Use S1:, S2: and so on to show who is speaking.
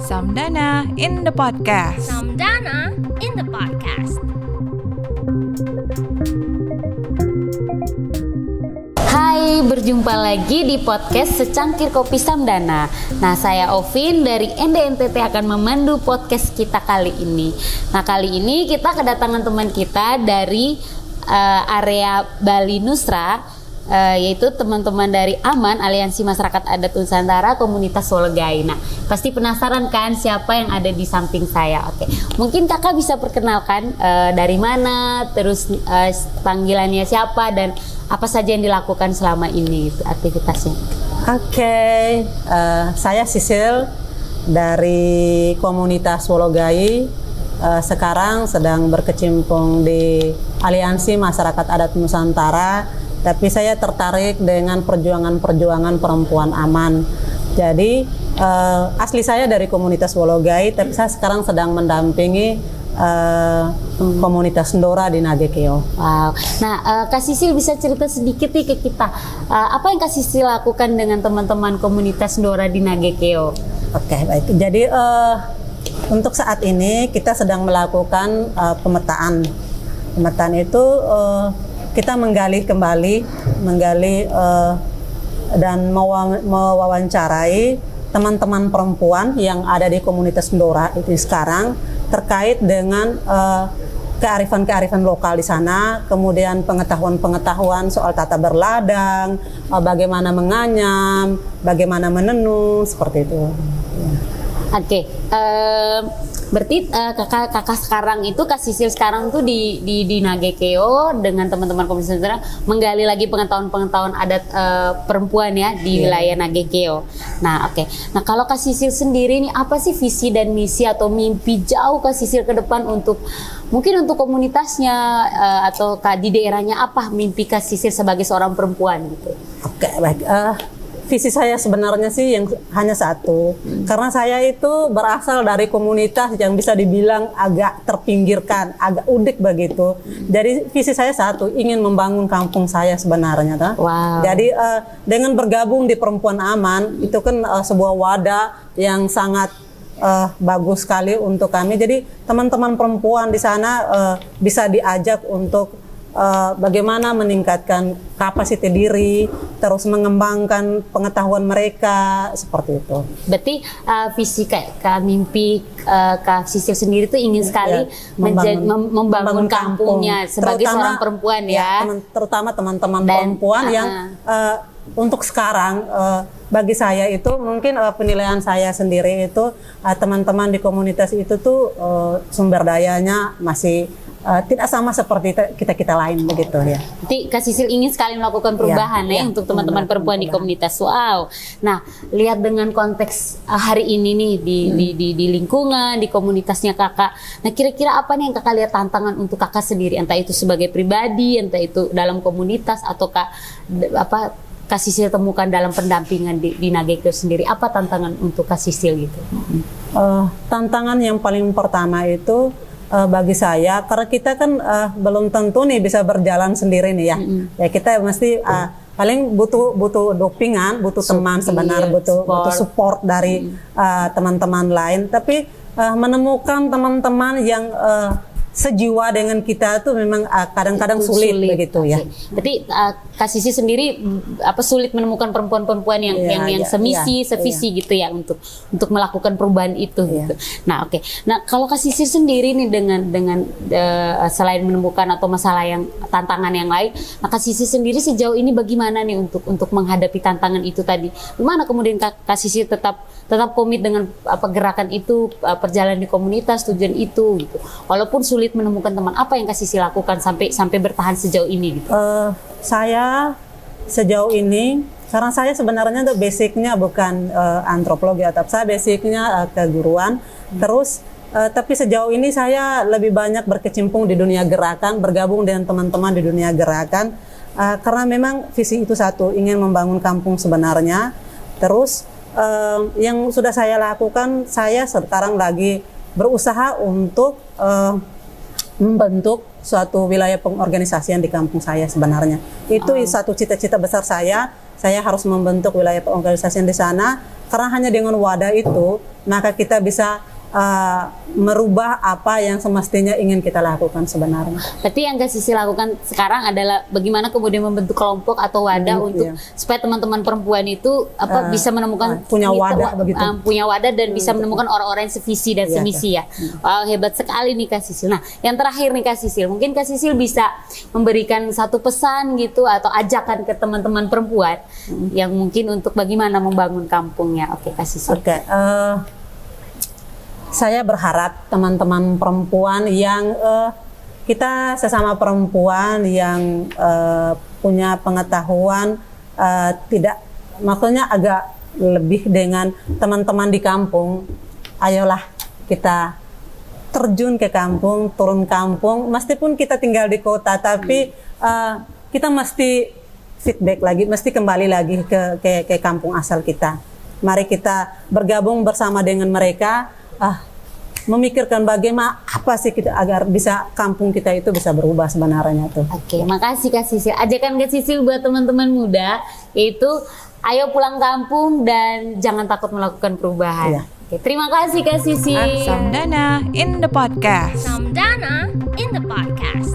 S1: Samdana in the podcast.
S2: Samdana in the podcast.
S3: Hai, berjumpa lagi di podcast Secangkir Kopi Samdana. Nah, saya Ovin dari NDNTT akan memandu podcast kita kali ini. Nah, kali ini kita kedatangan teman kita dari uh, area Bali Nusra, uh, yaitu teman-teman dari AMAN Aliansi Masyarakat Adat Nusantara Komunitas Sologai. Nah, pasti penasaran kan siapa yang ada di samping saya? Oke, mungkin kakak bisa perkenalkan uh, dari mana, terus uh, panggilannya siapa dan apa saja yang dilakukan selama ini gitu, aktivitasnya?
S4: Oke, uh, saya Sisil dari komunitas Wologai. Uh, sekarang sedang berkecimpung di Aliansi Masyarakat Adat Nusantara, tapi saya tertarik dengan perjuangan-perjuangan perempuan aman. Jadi uh, asli saya dari komunitas Wologai, tapi saya sekarang sedang mendampingi uh, komunitas Ndora di Nagekeo.
S3: Wow. Nah, uh, Kak Sisil bisa cerita sedikit nih ke kita. Uh, apa yang Kak Sisil lakukan dengan teman-teman komunitas Ndora di Nagekeo?
S4: Oke, okay, baik. Jadi uh, untuk saat ini kita sedang melakukan uh, pemetaan. Pemetaan itu uh, kita menggali kembali, menggali uh, dan mewawancarai teman-teman perempuan yang ada di komunitas Ndora itu sekarang terkait dengan uh, kearifan-kearifan lokal di sana, kemudian pengetahuan-pengetahuan soal tata berladang, uh, bagaimana menganyam, bagaimana menenun, seperti itu.
S3: Oke, okay. uh, berarti uh, kakak kakak sekarang itu kak Sisil sekarang tuh di di di Nagekeo dengan teman-teman komisi menggali lagi pengetahuan-pengetahuan adat uh, perempuan ya di yeah. wilayah Nagekeo. Nah, oke. Okay. Nah, kalau kak Sisil sendiri ini apa sih visi dan misi atau mimpi jauh kak Sisil ke depan untuk mungkin untuk komunitasnya uh, atau kak di daerahnya apa mimpi kak Sisil sebagai seorang perempuan gitu?
S4: Oke, okay, baik. Uh, visi saya sebenarnya sih yang hanya satu hmm. karena saya itu berasal dari komunitas yang bisa dibilang agak terpinggirkan agak udik begitu hmm. jadi visi saya satu ingin membangun kampung saya sebenarnya tak? Wow. jadi uh, dengan bergabung di perempuan aman itu kan uh, sebuah wadah yang sangat uh, bagus sekali untuk kami jadi teman-teman perempuan di sana uh, bisa diajak untuk uh, bagaimana meningkatkan kapasitas diri, terus mengembangkan pengetahuan mereka seperti itu.
S3: Berarti uh, visi kayak ke mimpi uh, Kak Sisil sendiri tuh ingin sekali ya, membangun, mem membangun kampungnya sebagai terutama, seorang perempuan ya. ya
S4: teman, terutama teman-teman perempuan uh, yang uh, untuk sekarang uh, bagi saya itu mungkin uh, penilaian saya sendiri itu teman-teman uh, di komunitas itu tuh uh, sumber dayanya masih uh, tidak sama seperti kita kita lain begitu ya.
S3: Jadi Kak Sisil ingin sekali melakukan perubahan ya, ya, ya untuk teman-teman perempuan di komunitas. Wow. Nah, lihat dengan konteks uh, hari ini nih di, hmm. di, di di lingkungan, di komunitasnya Kakak. Nah, kira-kira apa nih yang Kakak lihat tantangan untuk Kakak sendiri entah itu sebagai pribadi, entah itu dalam komunitas atau Kak apa Kak Sisil temukan dalam pendampingan di, di Nagekyo sendiri? Apa tantangan untuk Kak Sisil gitu?
S4: Uh, tantangan yang paling pertama itu uh, bagi saya karena kita kan uh, belum tentu nih bisa berjalan sendiri nih ya. Mm -hmm. Ya kita mesti uh, paling butuh butuh dopingan, butuh teman sebenarnya, butuh support. butuh support dari teman-teman mm -hmm. uh, lain. Tapi uh, menemukan teman-teman yang uh, sejiwa dengan kita tuh memang uh, kadang-kadang uh, sulit, sulit begitu okay. ya.
S3: Berarti uh, Kasisi sendiri apa sulit menemukan perempuan-perempuan yang yeah, yang yang yeah, semisi, yeah, sevisi yeah. gitu ya untuk untuk melakukan perubahan itu yeah. gitu. Nah, oke. Okay. Nah, kalau Kasisi sendiri nih dengan dengan uh, selain menemukan atau masalah yang tantangan yang lain, nah Kasisi sendiri sejauh ini bagaimana nih untuk untuk menghadapi tantangan itu tadi? Gimana kemudian Kasisi tetap tetap komit dengan apa gerakan itu, uh, perjalanan di komunitas, tujuan itu gitu. Walaupun sulit menemukan teman, apa yang kasih lakukan sampai sampai bertahan sejauh ini gitu?
S4: Uh, saya sejauh ini karena saya sebenarnya tuh basicnya bukan uh, antropologi atau saya basicnya uh, keguruan. Hmm. Terus uh, tapi sejauh ini saya lebih banyak berkecimpung di dunia gerakan, bergabung dengan teman-teman di dunia gerakan. Uh, karena memang visi itu satu, ingin membangun kampung sebenarnya. Terus uh, yang sudah saya lakukan, saya sekarang lagi berusaha untuk uh, membentuk suatu wilayah pengorganisasian di kampung saya sebenarnya. Itu oh. satu cita-cita besar saya. Saya harus membentuk wilayah pengorganisasian di sana Karena hanya dengan wadah itu, maka kita bisa uh, merubah apa yang semestinya ingin kita lakukan sebenarnya.
S3: Berarti yang Kak Sisi lakukan sekarang adalah bagaimana kemudian membentuk kelompok atau wadah
S4: Hmm,
S3: untuk
S4: iya.
S3: supaya teman-teman perempuan itu apa
S4: Eh,
S3: bisa menemukan
S4: eh, punya wadah begitu.
S3: punya wadah dan bisa menemukan orang-orang yang sevisi dan
S4: Iya,
S3: semisi ya. Wow, hebat sekali nih Kak Sisil. Nah, yang terakhir nih Kak Sisil, mungkin Kak Sisil bisa memberikan satu pesan gitu atau ajakan ke teman-teman perempuan
S4: Hmm.
S3: yang mungkin untuk bagaimana membangun kampungnya. Oke, Kak Sisil.
S4: Oke, eh, saya berharap teman-teman perempuan yang eh, kita sesama perempuan yang eh, punya pengetahuan eh, tidak, maksudnya agak lebih dengan teman-teman di kampung. Ayolah kita terjun ke kampung, turun kampung, meskipun kita tinggal di kota, tapi eh, kita mesti feedback lagi, mesti kembali lagi ke, ke, ke kampung asal kita. Mari kita bergabung bersama dengan mereka, ah, memikirkan bagaimana apa sih kita agar bisa kampung kita itu bisa berubah sebenarnya tuh.
S3: Oke, makasih Kak Sisil. Ajakan Kak Sisil buat teman-teman muda yaitu ayo pulang kampung dan jangan takut melakukan perubahan.
S4: Iya.
S3: Oke, terima kasih Kak Sisil.
S1: Samdana in the podcast.
S2: Samdana in the podcast.